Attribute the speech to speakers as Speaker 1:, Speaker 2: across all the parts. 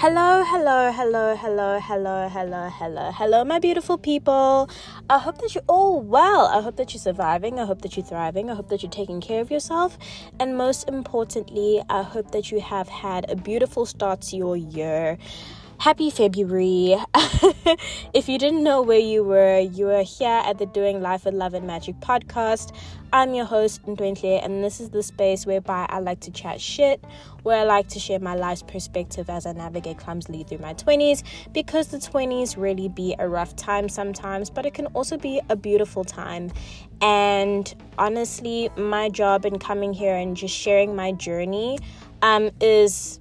Speaker 1: Hello, hello, hello, hello, hello, hello, hello, hello, my beautiful people. I hope that you're all well. I hope that you're surviving. I hope that you're thriving. I hope that you're taking care of yourself. And most importantly, I hope that you have had a beautiful start to your year. Happy February. if you didn't know where you were, you were here at the Doing Life with Love and Magic podcast. I'm your host, Ntwenhle, and this is the space whereby I like to chat shit, where I like to share my life's perspective as I navigate clumsily through my 20s, because the 20s really be a rough time sometimes, but it can also be a beautiful time. And honestly, my job in coming here and just sharing my journey um, is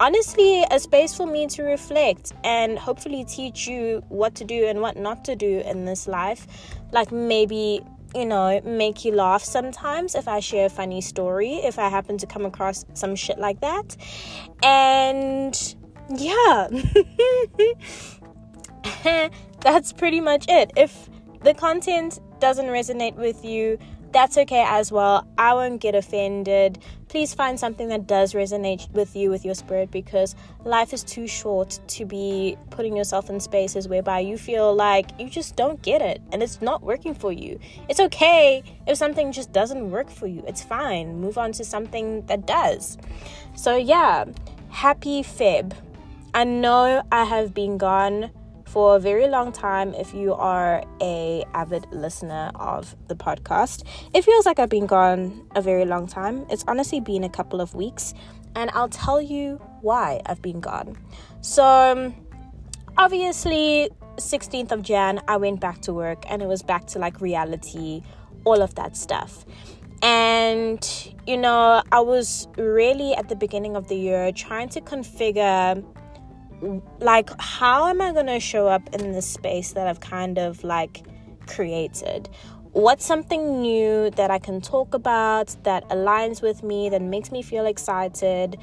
Speaker 1: honestly a space for me to reflect and hopefully teach you what to do and what not to do in this life. Like maybe, you know, make you laugh sometimes if I share a funny story, if I happen to come across some shit like that. And yeah, that's pretty much it. If the content doesn't resonate with you, that's okay as well. I won't get offended. Please find something that does resonate with you, with your spirit, because life is too short to be putting yourself in spaces whereby you feel like you just don't get it and it's not working for you. It's okay if something just doesn't work for you. It's fine. Move on to something that does. So, yeah, happy Feb. I know I have been gone for a very long time if you are a avid listener of the podcast. It feels like i've been gone a very long time. It's honestly been a couple of weeks and i'll tell you why i've been gone. So um, obviously 16th of jan i went back to work and it was back to like reality all of that stuff. And you know i was really at the beginning of the year trying to configure like how am i going to show up in this space that i've kind of like created? What's something new that i can talk about that aligns with me that makes me feel excited?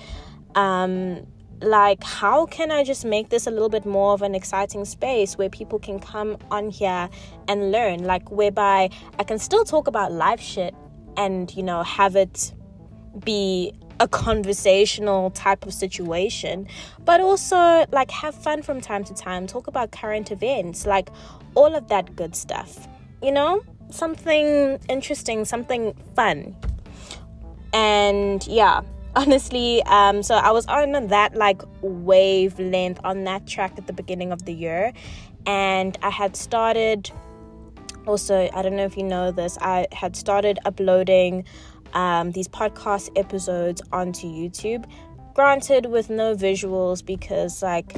Speaker 1: Um like how can i just make this a little bit more of an exciting space where people can come on here and learn? Like whereby i can still talk about life shit and you know have it be a conversational type of situation, but also like have fun from time to time, talk about current events, like all of that good stuff. You know, something interesting, something fun. And yeah, honestly, um, so I was on that like wavelength on that track at the beginning of the year, and I had started. Also, I don't know if you know this, I had started uploading um, these podcast episodes onto YouTube. Granted, with no visuals because, like,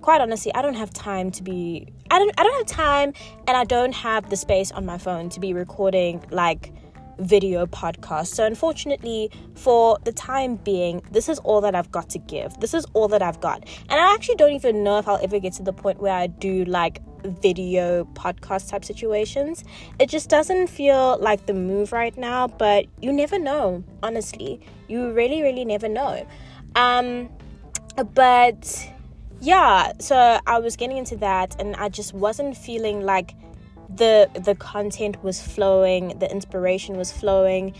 Speaker 1: quite honestly, I don't have time to be. I don't. I don't have time, and I don't have the space on my phone to be recording like video podcast. So, unfortunately, for the time being, this is all that I've got to give. This is all that I've got. And I actually don't even know if I'll ever get to the point where I do like video podcast type situations. It just doesn't feel like the move right now, but you never know, honestly. You really, really never know. Um, but yeah, so I was getting into that and I just wasn't feeling like the the content was flowing, the inspiration was flowing,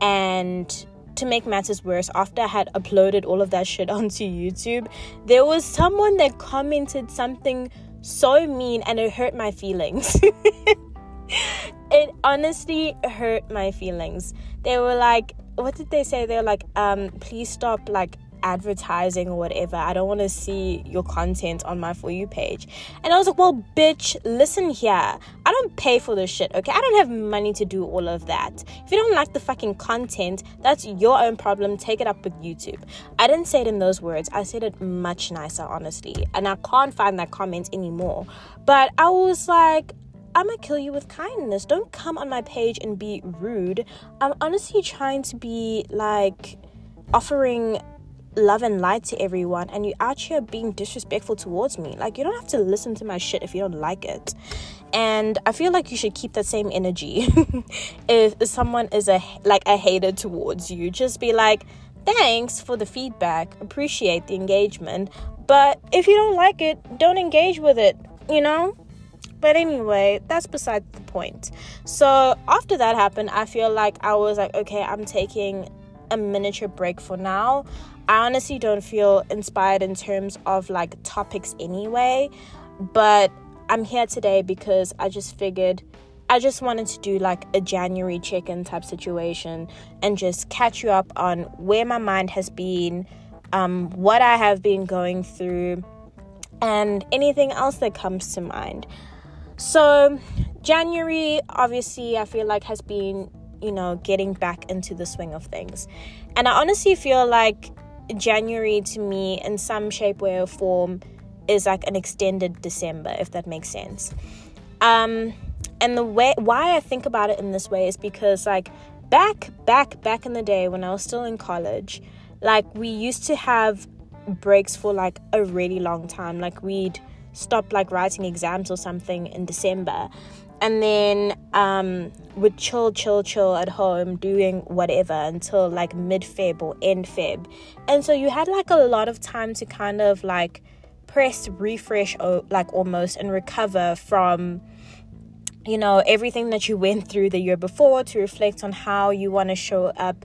Speaker 1: and to make matters worse, after I had uploaded all of that shit onto YouTube, there was someone that commented something so mean and it hurt my feelings. it honestly hurt my feelings. They were like, what did they say? They were like, um, please stop like advertising or whatever. I don't want to see your content on my For You page. And I was like, well, bitch, listen here. I don't pay for this shit, okay? I don't have money to do all of that. If you don't like the fucking content, that's your own problem. Take it up with YouTube. I didn't say it in those words. I said it much nicer, honestly. And I can't find that comment anymore. But I was like, I'm gonna kill you with kindness. Don't come on my page and be rude. I'm honestly trying to be like offering love and light to everyone and you out here being disrespectful towards me. Like you don't have to listen to my shit if you don't like it. And I feel like you should keep that same energy if someone is a like a hater towards you. Just be like, "Thanks for the feedback. Appreciate the engagement." But if you don't like it, don't engage with it, you know? But anyway, that's beside the point. So after that happened, I feel like I was like, okay, I'm taking a miniature break for now. I honestly don't feel inspired in terms of like topics anyway, but I'm here today because I just figured I just wanted to do like a January check in type situation and just catch you up on where my mind has been, um, what I have been going through, and anything else that comes to mind. So, January, obviously, I feel like has been, you know, getting back into the swing of things. And I honestly feel like January to me, in some shape, way, or form, is like an extended December, if that makes sense. Um, and the way why I think about it in this way is because like back back back in the day when I was still in college, like we used to have breaks for like a really long time. Like we'd stop like writing exams or something in December and then um, would chill, chill, chill at home doing whatever until like mid Feb or end Feb. And so you had like a lot of time to kind of like press refresh, or, like almost, and recover from you know everything that you went through the year before to reflect on how you want to show up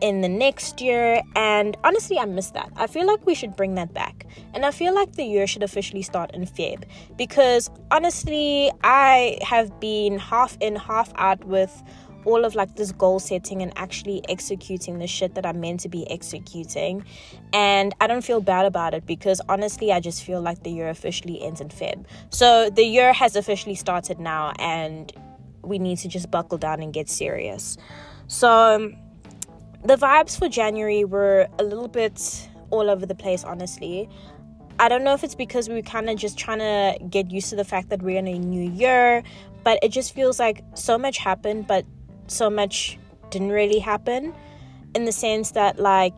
Speaker 1: in the next year and honestly I miss that. I feel like we should bring that back. And I feel like the year should officially start in Feb because honestly I have been half in half out with all of like this goal setting and actually executing the shit that I'm meant to be executing. And I don't feel bad about it because honestly, I just feel like the year officially ends in Feb. So the year has officially started now, and we need to just buckle down and get serious. So um, the vibes for January were a little bit all over the place, honestly. I don't know if it's because we were kind of just trying to get used to the fact that we're in a new year, but it just feels like so much happened, but so much didn't really happen in the sense that like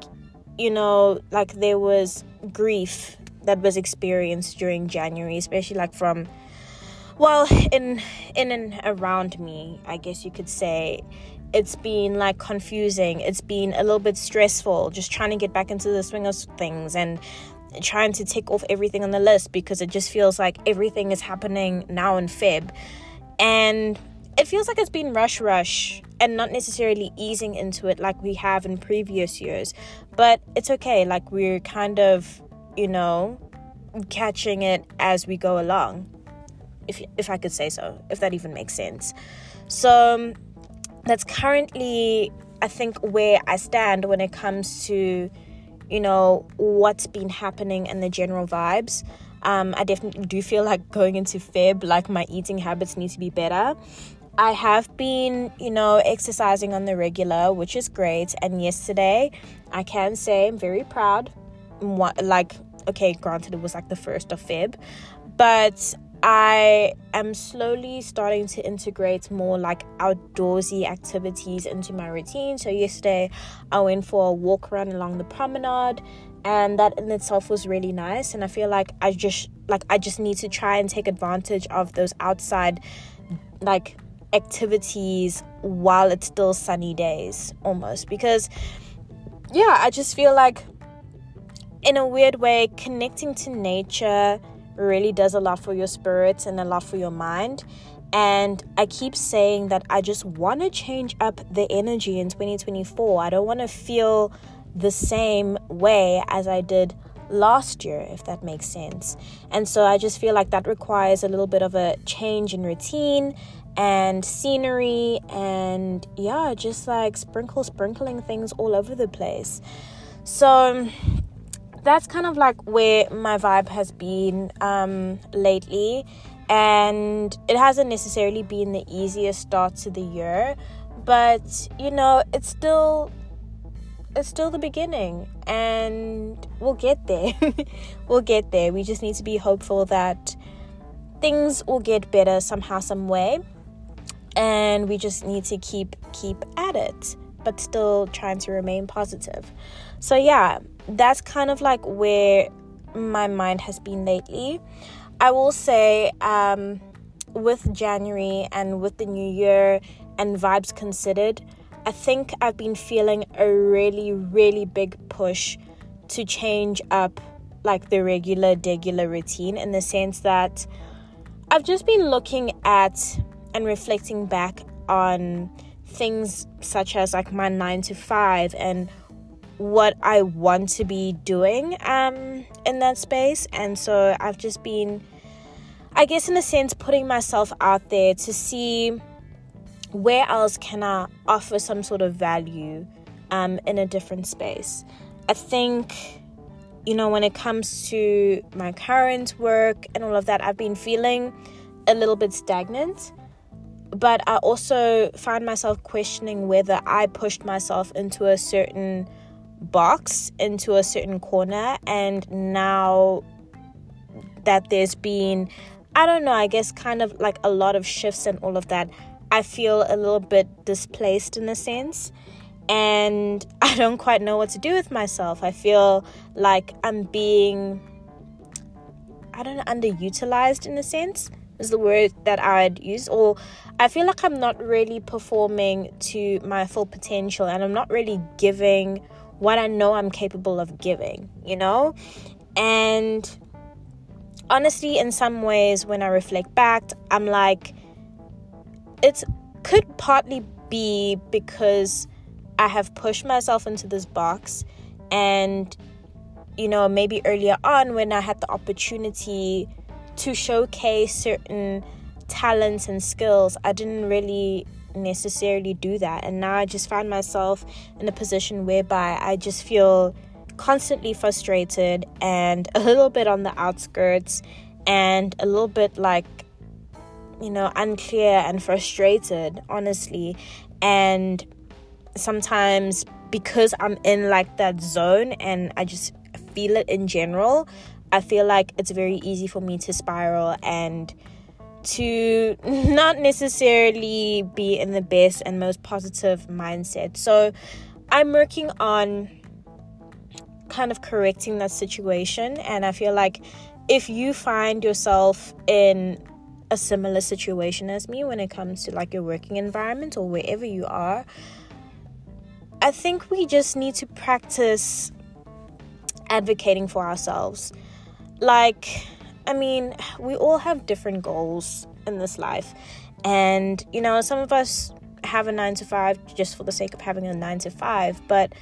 Speaker 1: you know like there was grief that was experienced during January especially like from well in in and around me I guess you could say it's been like confusing. It's been a little bit stressful just trying to get back into the swing of things and trying to tick off everything on the list because it just feels like everything is happening now in Feb. And it feels like it's been rush rush and not necessarily easing into it like we have in previous years. But it's okay like we're kind of you know catching it as we go along if if I could say so if that even makes sense. So um, that's currently I think where I stand when it comes to you know what's been happening and the general vibes um, I definitely do feel like going into Feb, like my eating habits need to be better. I have been, you know, exercising on the regular, which is great. And yesterday, I can say I'm very proud. Like, okay, granted, it was like the first of Feb, but I am slowly starting to integrate more like outdoorsy activities into my routine. So, yesterday, I went for a walk around along the promenade, and that in itself was really nice. And I feel like I just like I just need to try and take advantage of those outside like activities while it's still sunny days almost because yeah i just feel like in a weird way connecting to nature really does a lot for your spirits and a lot for your mind. And i keep saying that i just want to change up the energy in 2024 i don't want to feel the same way as i did last year, if that makes sense. And so I just feel like that requires a little bit of a change in routine and scenery and yeah just like sprinkle sprinkling things all over the place. So that's kind of like where my vibe has been um, lately. And it hasn't necessarily been the easiest start to the year but you know it's still it's still the beginning. And we'll get there. We'll get there. We just need to be hopeful that things will get better somehow some way. And we just need to keep keep at it but still trying to remain positive. So yeah that's kind of like where my mind has been lately. I will say um, with january and with the new year and vibes considered i think i've been feeling a really really big push to change up like the regular regular routine in the sense that i've just been looking at and reflecting back on things such as like my nine to five and what I want to be doing um, in that space. And so I've just been, I guess, in a sense, putting myself out there to see where else can I offer some sort of value um, in a different space. I think, you know, when it comes to my current work and all of that, I've been feeling a little bit stagnant. But I also find myself questioning whether I pushed myself into a certain box into a certain corner and now that there's been I don't know, I guess kind of like a lot of shifts and all of that, I feel a little bit displaced in a sense. And I don't quite know what to do with myself. I feel like I'm being, I don't know, underutilized in a sense, is the word that I'd use. Or I feel like I'm not really performing to my full potential and I'm not really giving what I know I'm capable of giving, you know? And honestly, in some ways, when I reflect back, I'm like, it could partly be because I have pushed myself into this box and you know maybe earlier on when I had the opportunity to showcase certain talents and skills I didn't really necessarily do that. And now I just find myself in a position whereby I just feel constantly frustrated and a little bit on the outskirts and a little bit like, you know, unclear and frustrated, honestly. And sometimes because I'm in like that zone and I just feel it in general, I feel like it's very easy for me to spiral and to not necessarily be in the best and most positive mindset. So I'm working on kind of correcting that situation. And I feel like if you find yourself in a similar situation as me when it comes to like your working environment or wherever you are, I think we just need to practice advocating for ourselves. Like, I mean, we all have different goals in this life. And, you know, some of us have a nine to five just for the sake of having a nine to five. But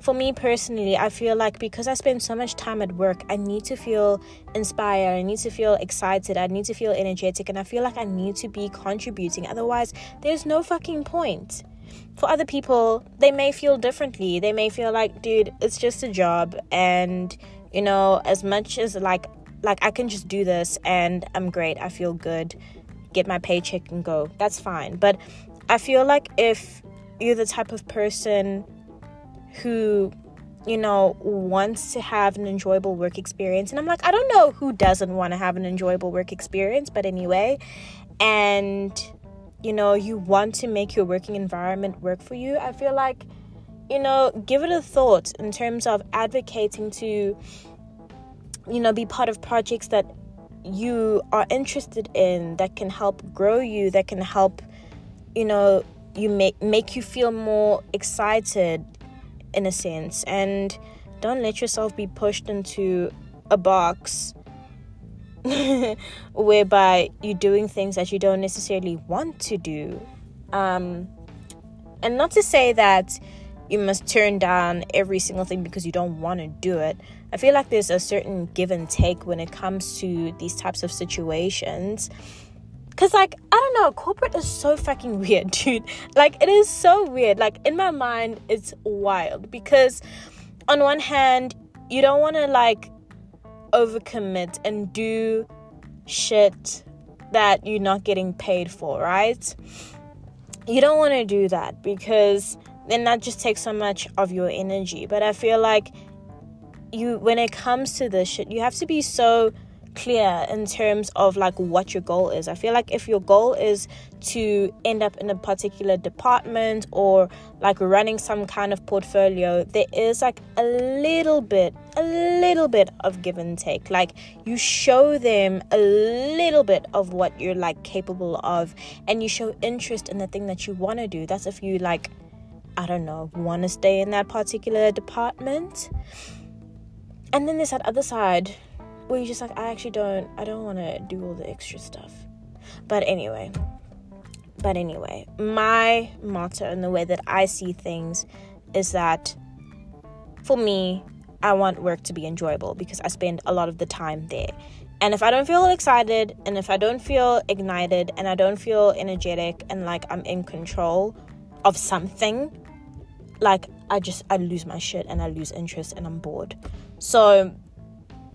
Speaker 1: for me personally, I feel like because I spend so much time at work, I need to feel inspired, I need to feel excited, I need to feel energetic, and I feel like I need to be contributing. Otherwise, there's no fucking point. For other people, they may feel differently. They may feel like, dude, it's just a job, and you know, as much as like like I can just do this and I'm great. I feel good. Get my paycheck and go. That's fine. But I feel like if you're the type of person who you know wants to have an enjoyable work experience and I'm like I don't know who doesn't want to have an enjoyable work experience but anyway and you know you want to make your working environment work for you I feel like you know give it a thought in terms of advocating to you know, be part of projects that you are interested in that can help grow you, that can help, you know, you make make you feel more excited in a sense and don't let yourself be pushed into a box whereby you're doing things that you don't necessarily want to do. Um, and not to say that you must turn down every single thing because you don't want to do it. I feel like there's a certain give and take when it comes to these types of situations. Cause like I don't know, corporate is so fucking weird, dude. Like it is so weird. Like in my mind, it's wild because on one hand, you don't want to like overcommit and do shit that you're not getting paid for, right? You don't want to do that because then that just takes so much of your energy. But I feel like you when it comes to this shit, you have to be so clear in terms of like what your goal is. I feel like if your goal is to end up in a particular department or like running some kind of portfolio, there is like a little bit, a little bit of give and take. Like you show them a little bit of what you're like capable of and you show interest in the thing that you want to do. That's if you like I don't know, want to stay in that particular department. And then there's that other side where you're just like, I actually don't, I don't want to do all the extra stuff. But anyway, but anyway, my motto and the way that I see things is that for me, I want work to be enjoyable because I spend a lot of the time there. And if I don't feel excited and if I don't feel ignited and I don't feel energetic and like I'm in control of something, like I just I lose my shit and I lose interest and I'm bored. So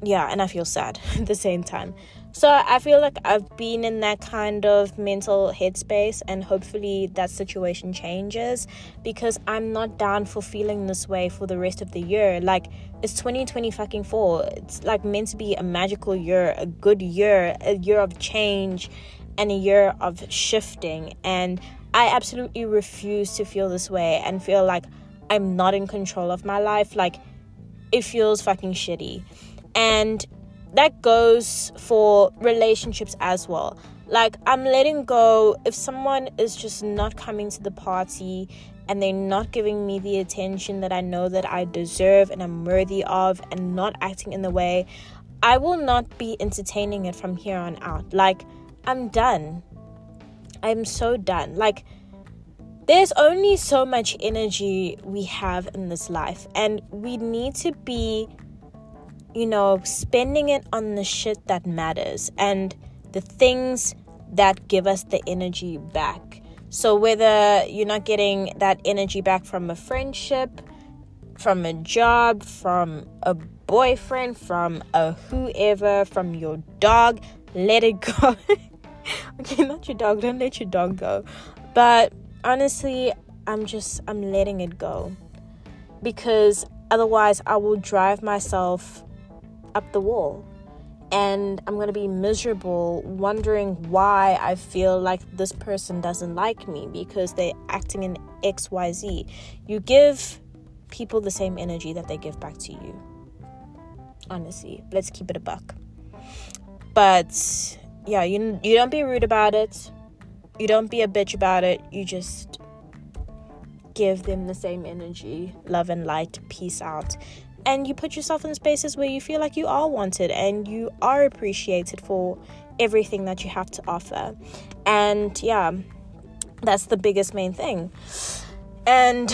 Speaker 1: yeah, and I feel sad at the same time. So I feel like I've been in that kind of mental headspace, and hopefully that situation changes because I'm not down for feeling this way for the rest of the year. Like it's 2020 fucking four. It's like meant to be a magical year, a good year, a year of change, and a year of shifting. And I absolutely refuse to feel this way and feel like I'm not in control of my life. Like it feels fucking shitty. And that goes for relationships as well. Like, I'm letting go if someone is just not coming to the party and they're not giving me the attention that I know that I deserve and I'm worthy of and not acting in the way, I will not be entertaining it from here on out. Like, I'm done. I'm so done. Like, there's only so much energy we have in this life, and we need to be you know, spending it on the shit that matters and the things that give us the energy back. So, whether you're not getting that energy back from a friendship, from a job, from a boyfriend, from a whoever, from your dog, let it go. okay, not your dog, don't let your dog go. But honestly, I'm just, I'm letting it go because otherwise I will drive myself up the wall. And I'm going to be miserable wondering why I feel like this person doesn't like me because they're acting in XYZ. You give people the same energy that they give back to you. Honestly, let's keep it a buck. But yeah, you you don't be rude about it. You don't be a bitch about it. You just give them the same energy, love and light, peace out and you put yourself in spaces where you feel like you are wanted and you are appreciated for everything that you have to offer. And yeah, that's the biggest main thing. And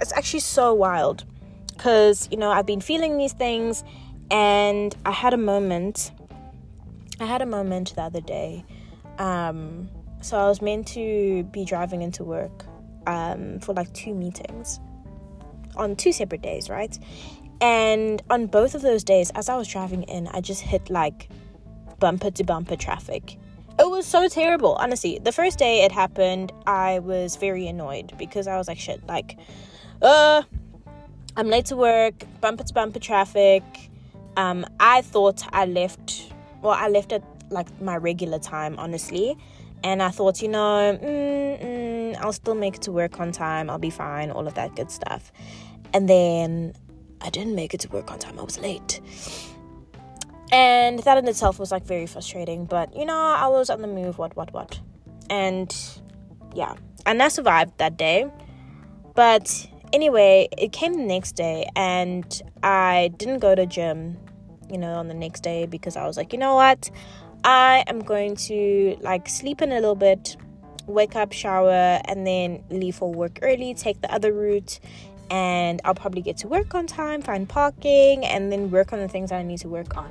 Speaker 1: it's actually so wild because, you know, I've been feeling these things and I had a moment. I had a moment the other day. Um, so I was meant to be driving into work um, for like two meetings on two separate days, right? And on both of those days, as I was driving in, I just hit like bumper to bumper traffic. It was so terrible, honestly. The first day it happened, I was very annoyed because I was like, shit, like, uh, I'm late to work, bumper to bumper traffic. Um, I thought I left, well, I left at like my regular time, honestly. And I thought, you know, mm, mm, I'll still make it to work on time, I'll be fine, all of that good stuff. And then I didn't make it to work on time. I was late. And that in itself was like very frustrating. But you know, I was on the move, what, what, what. And yeah. And I survived that day. But anyway, it came the next day and I didn't go to gym, you know, on the next day because I was like, you know what? I am going to like sleep in a little bit, wake up, shower, and then leave for work early, take the other route, and I'll probably get to work on time, find parking, and then work on the things I need to work on.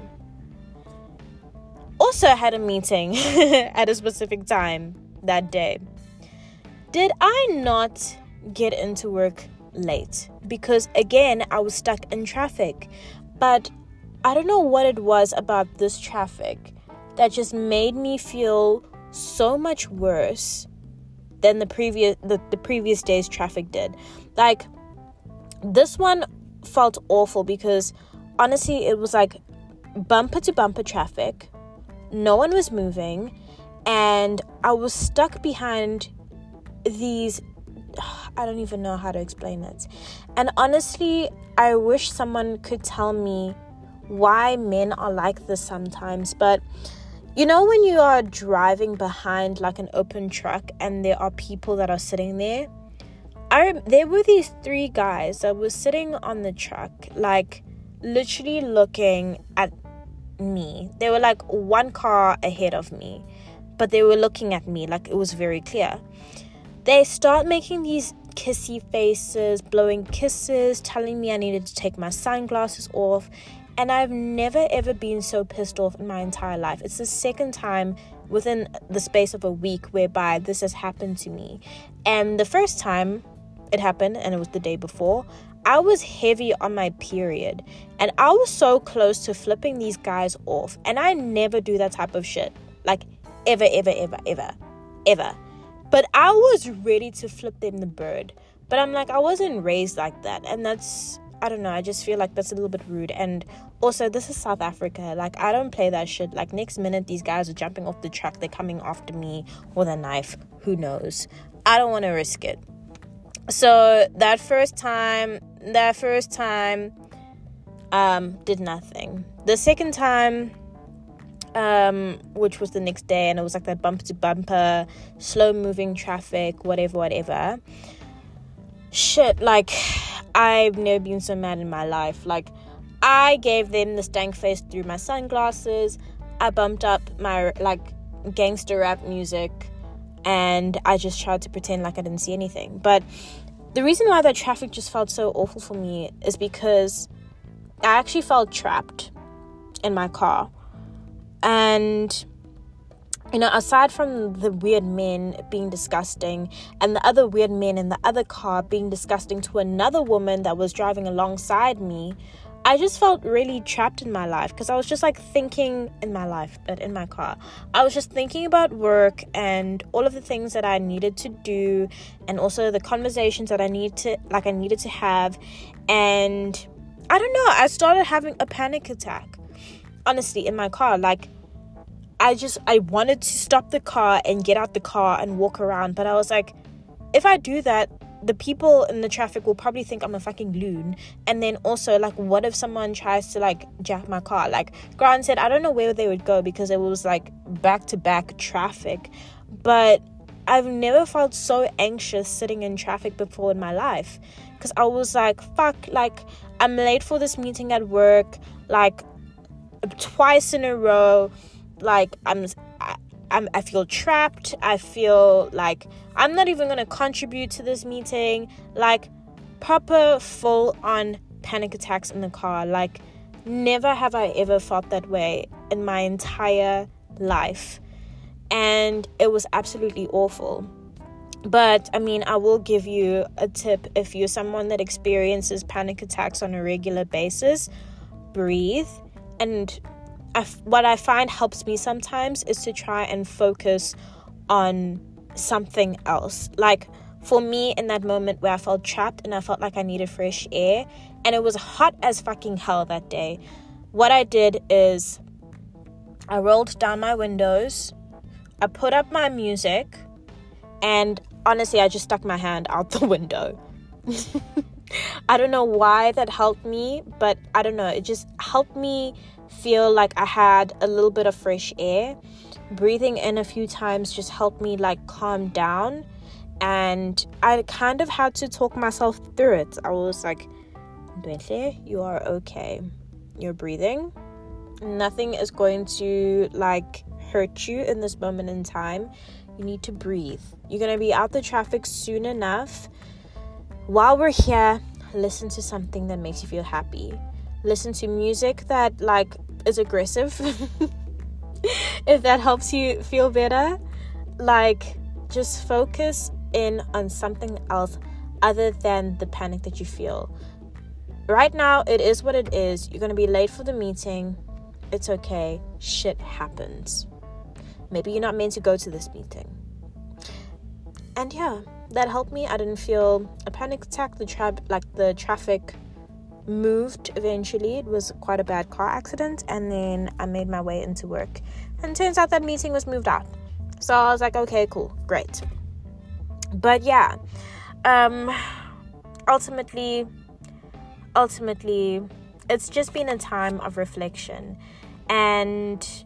Speaker 1: Also, I had a meeting at a specific time that day. Did I not get into work late? Because again, I was stuck in traffic. But I don't know what it was about this traffic that just made me feel so much worse than the previous the, the previous day's traffic did. Like this one felt awful because honestly, it was like bumper to bumper traffic. No one was moving, and I was stuck behind these. I don't even know how to explain it. And honestly, I wish someone could tell me why men are like this sometimes. But you know, when you are driving behind like an open truck and there are people that are sitting there I there were these three guys that were sitting on the truck, like literally looking at me. They were like one car ahead of me, but they were looking at me like it was very clear. They start making these kissy faces, blowing kisses, telling me I needed to take my sunglasses off. And I've never ever been so pissed off in my entire life. It's the second time within the space of a week whereby this has happened to me. And the first time it happened, and it was the day before, I was heavy on my period. And I was so close to flipping these guys off. And I never do that type of shit. Like, ever, ever, ever, ever, ever. But I was ready to flip them the bird. But I'm like, I wasn't raised like that. And that's, I don't know, I just feel like that's a little bit rude. And also, this is South Africa. Like, I don't play that shit. Like, next minute, these guys are jumping off the truck, they're coming after me with a knife. Who knows? I don't want to risk it. So, that first time, that first time, um, did nothing. The second time, um, which was the next day, and it was like that bumper to bumper, slow moving traffic, whatever, whatever. Shit, like, I've never been so mad in my life. Like, I gave them the stank face through my sunglasses. I bumped up my, like, gangster rap music, and I just tried to pretend like I didn't see anything. But the reason why that traffic just felt so awful for me is because I actually felt trapped in my car and you know, aside from the weird men being disgusting and the other weird men in the other car being disgusting to another woman that was driving alongside me, I just felt really trapped in my life because I was just like thinking in my life, but in my car. I was just thinking about work and all of the things that I needed to do and also the conversations that I need to like I needed to have and I don't know, I started having a panic attack. Honestly, in my car like I just I wanted to stop the car and get out the car and walk around, but I was like, if I do that, the people in the traffic will probably think I'm a fucking loon. And then also, like, what if someone tries to like jack my car? Like, granted, I don't know where they would go because it was like back to back traffic, but I've never felt so anxious sitting in traffic before in my life because I was like, fuck, like, I'm late for this meeting at work, like, twice in a row like I'm I, I'm I feel trapped. I feel like I'm not even going to contribute to this meeting. Like proper full on panic attacks in the car. Like never have I ever felt that way in my entire life. And it was absolutely awful. But I mean, I will give you a tip if you're someone that experiences panic attacks on a regular basis, breathe and What I find helps me sometimes is to try and focus on something else. Like for me, in that moment where I felt trapped and I felt like I needed fresh air, and it was hot as fucking hell that day, what I did is I rolled down my windows, I put up my music, and honestly, I just stuck my hand out the window. I don't know why that helped me, but I don't know. It just helped me feel like I had a little bit of fresh air. Breathing in a few times just helped me like calm down. And I kind of had to talk myself through it. I was like, Bentley, you are okay. You're breathing. Nothing is going to like hurt you in this moment in time. You need to breathe. You're going to be out the traffic soon enough. While we're here, listen to something that makes you feel happy listen to music that like is aggressive. If that helps you feel better like just focus in on something else other than the panic that you feel. Right now it is what it is. You're going to be late for the meeting. It's okay. Shit happens. Maybe you're not meant to go to this meeting. And yeah that helped me. I didn't feel a panic attack the trap like the traffic moved eventually. It was quite a bad car accident, and then I made my way into work. And turns out that meeting was moved out. So I was like, okay, cool, great. But yeah, um, ultimately, ultimately, it's just been a time of reflection and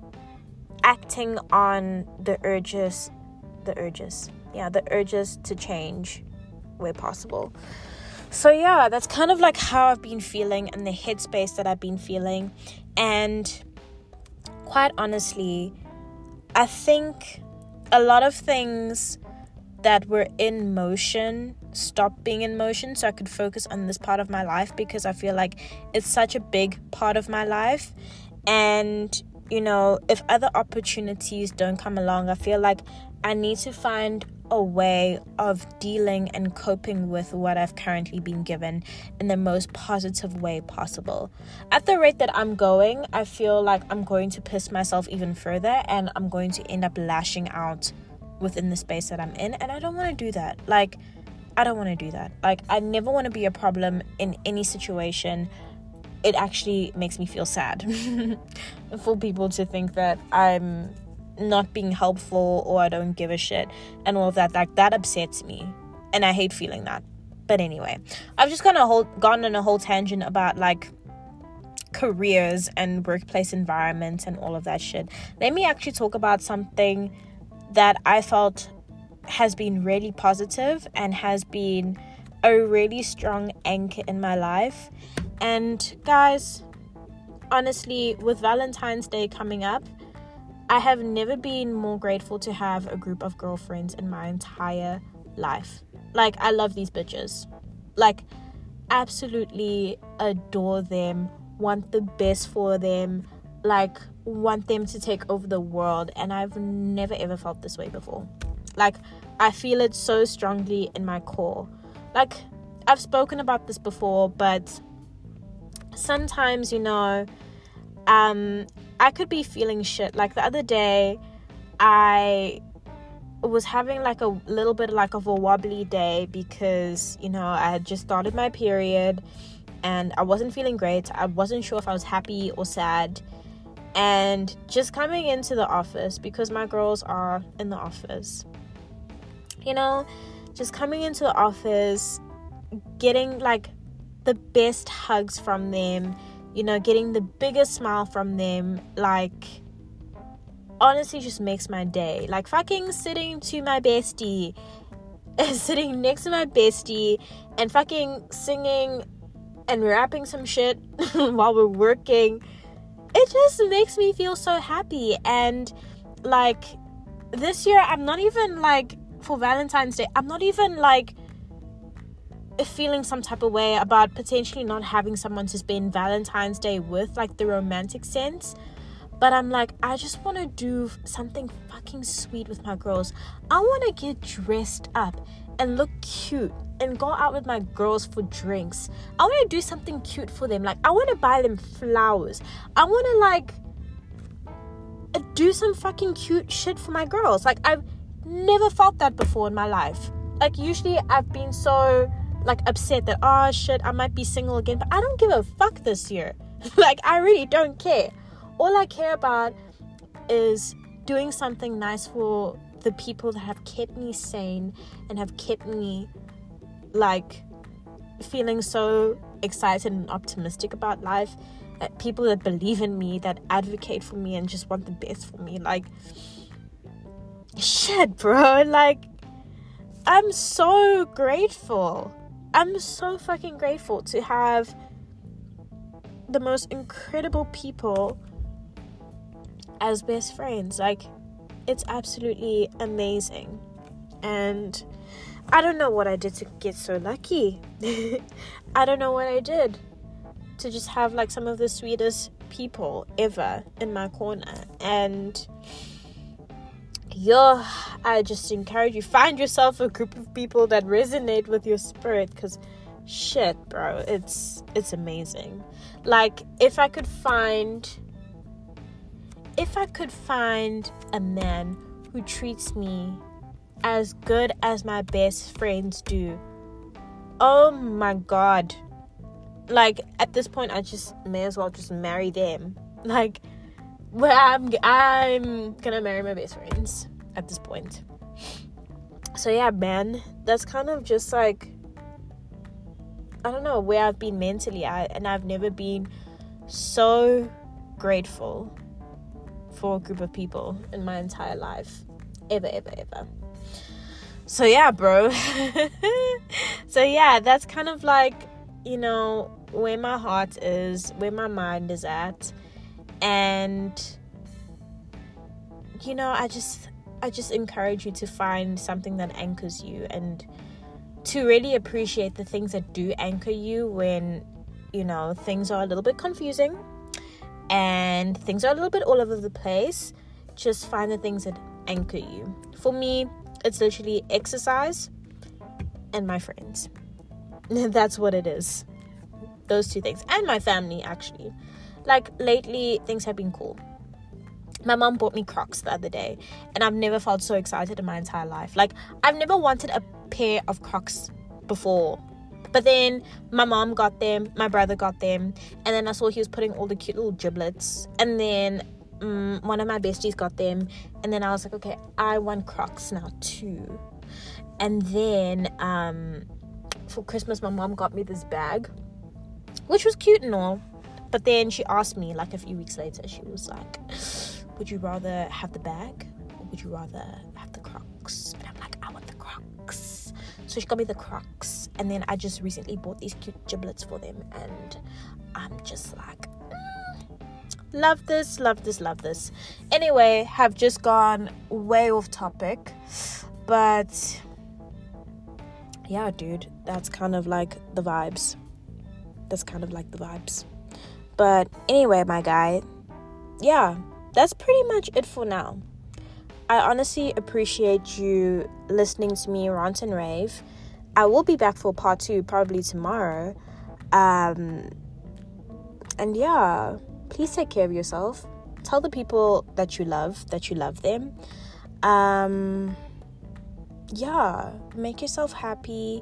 Speaker 1: acting on the urges, the urges, yeah, the urges to change where possible. So, yeah, that's kind of like how I've been feeling and the headspace that I've been feeling. And quite honestly, I think a lot of things that were in motion stop being in motion so I could focus on this part of my life because I feel like it's such a big part of my life. And, you know, if other opportunities don't come along, I feel like I need to find a way of dealing and coping with what I've currently been given in the most positive way possible. At the rate that I'm going, I feel like I'm going to piss myself even further and I'm going to end up lashing out within the space that I'm in. And I don't want to do that. Like, I don't want to do that. Like, I never want to be a problem in any situation. It actually makes me feel sad for people to think that I'm not being helpful or I don't give a shit and all of that. Like, that upsets me. And I hate feeling that. But anyway, I've just kind of gone on a whole tangent about like careers and workplace environments and all of that shit. Let me actually talk about something that I felt has been really positive and has been a really strong anchor in my life. And guys, honestly, with Valentine's Day coming up, I have never been more grateful to have a group of girlfriends in my entire life. Like, I love these bitches. Like, absolutely adore them, want the best for them, like, want them to take over the world. And I've never ever felt this way before. Like, I feel it so strongly in my core. Like, I've spoken about this before, but sometimes, you know, um, I could be feeling shit. Like the other day, I was having like a little bit like of a wobbly day because, you know, I had just started my period and I wasn't feeling great. I wasn't sure if I was happy or sad. And just coming into the office because my girls are in the office you know, just coming into the office, getting like the best hugs from them, you know, getting the biggest smile from them, like honestly just makes my day. Like fucking sitting to my bestie, sitting next to my bestie and fucking singing and rapping some shit while we're working. It just makes me feel so happy and like this year I'm not even like for Valentine's Day, I'm not even like feeling some type of way about potentially not having someone to spend Valentine's Day with, like the romantic sense. But I'm like, I just want to do something fucking sweet with my girls. I want to get dressed up and look cute and go out with my girls for drinks. I want to do something cute for them. Like, I want to buy them flowers. I want to, like, uh, do some fucking cute shit for my girls. Like, I've never felt that before in my life. Like usually I've been so like upset that oh shit I might be single again, but I don't give a fuck this year. like I really don't care. All I care about is doing something nice for the people that have kept me sane and have kept me like feeling so excited and optimistic about life. People that believe in me, that advocate for me, and just want the best for me. Like, shit, bro. Like, I'm so grateful. I'm so fucking grateful to have the most incredible people as best friends. Like, it's absolutely amazing. And I don't know what I did to get so lucky. I don't know what I did to just have like some of the sweetest people ever in my corner. And yo i just encourage you find yourself a group of people that resonate with your spirit because shit bro it's it's amazing. Like if i could find if i could find a man who treats me as good as my best friends do oh my god. Like at this point i just may as well just marry them. Like but I'm I'm gonna marry my best friends at this point. So yeah, man, that's kind of just like I don't know where I've been mentally at, and I've never been so grateful for a group of people in my entire life, ever, ever, ever. So yeah, bro. so yeah, that's kind of like you know where my heart is, where my mind is at and you know i just i just encourage you to find something that anchors you and to really appreciate the things that do anchor you when you know things are a little bit confusing and things are a little bit all over the place. Just find the things that anchor you. For me it's literally exercise and my friends. That's what it is. Those two things. And my family actually like lately things have been cool. My mom bought me crocs the other day and i've never felt so excited in my entire life. Like i've never wanted a pair of crocs before. But then my mom got them my brother got them and then i saw he was putting all the cute little Jibbitz and then um, one of my besties got them and then i was like okay i want crocs now too. And then um for christmas my mom got me this bag which was cute and all but then she asked me like a few weeks later she was like would you rather have the bag or would you rather have the crocs? And i'm like i want the crocs. So she got me the crocs and then i just recently bought these cute Jibbitz for them and i'm just like mm, love this love this love this. Anyway have just gone way off topic but yeah dude that's kind of like the vibes. That's kind of like the vibes but anyway my guy yeah that's pretty much it for now. I honestly appreciate you listening to me rant and rave. I will be back for part two probably tomorrow. Um, and yeah, please take care of yourself. Tell the people that you love that you love them. Um, yeah, make yourself happy.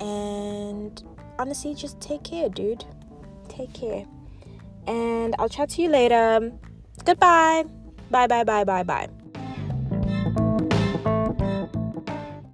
Speaker 1: And honestly, just take care, dude. Take care. And I'll chat to you later. Goodbye. Bye, bye, bye, bye, bye.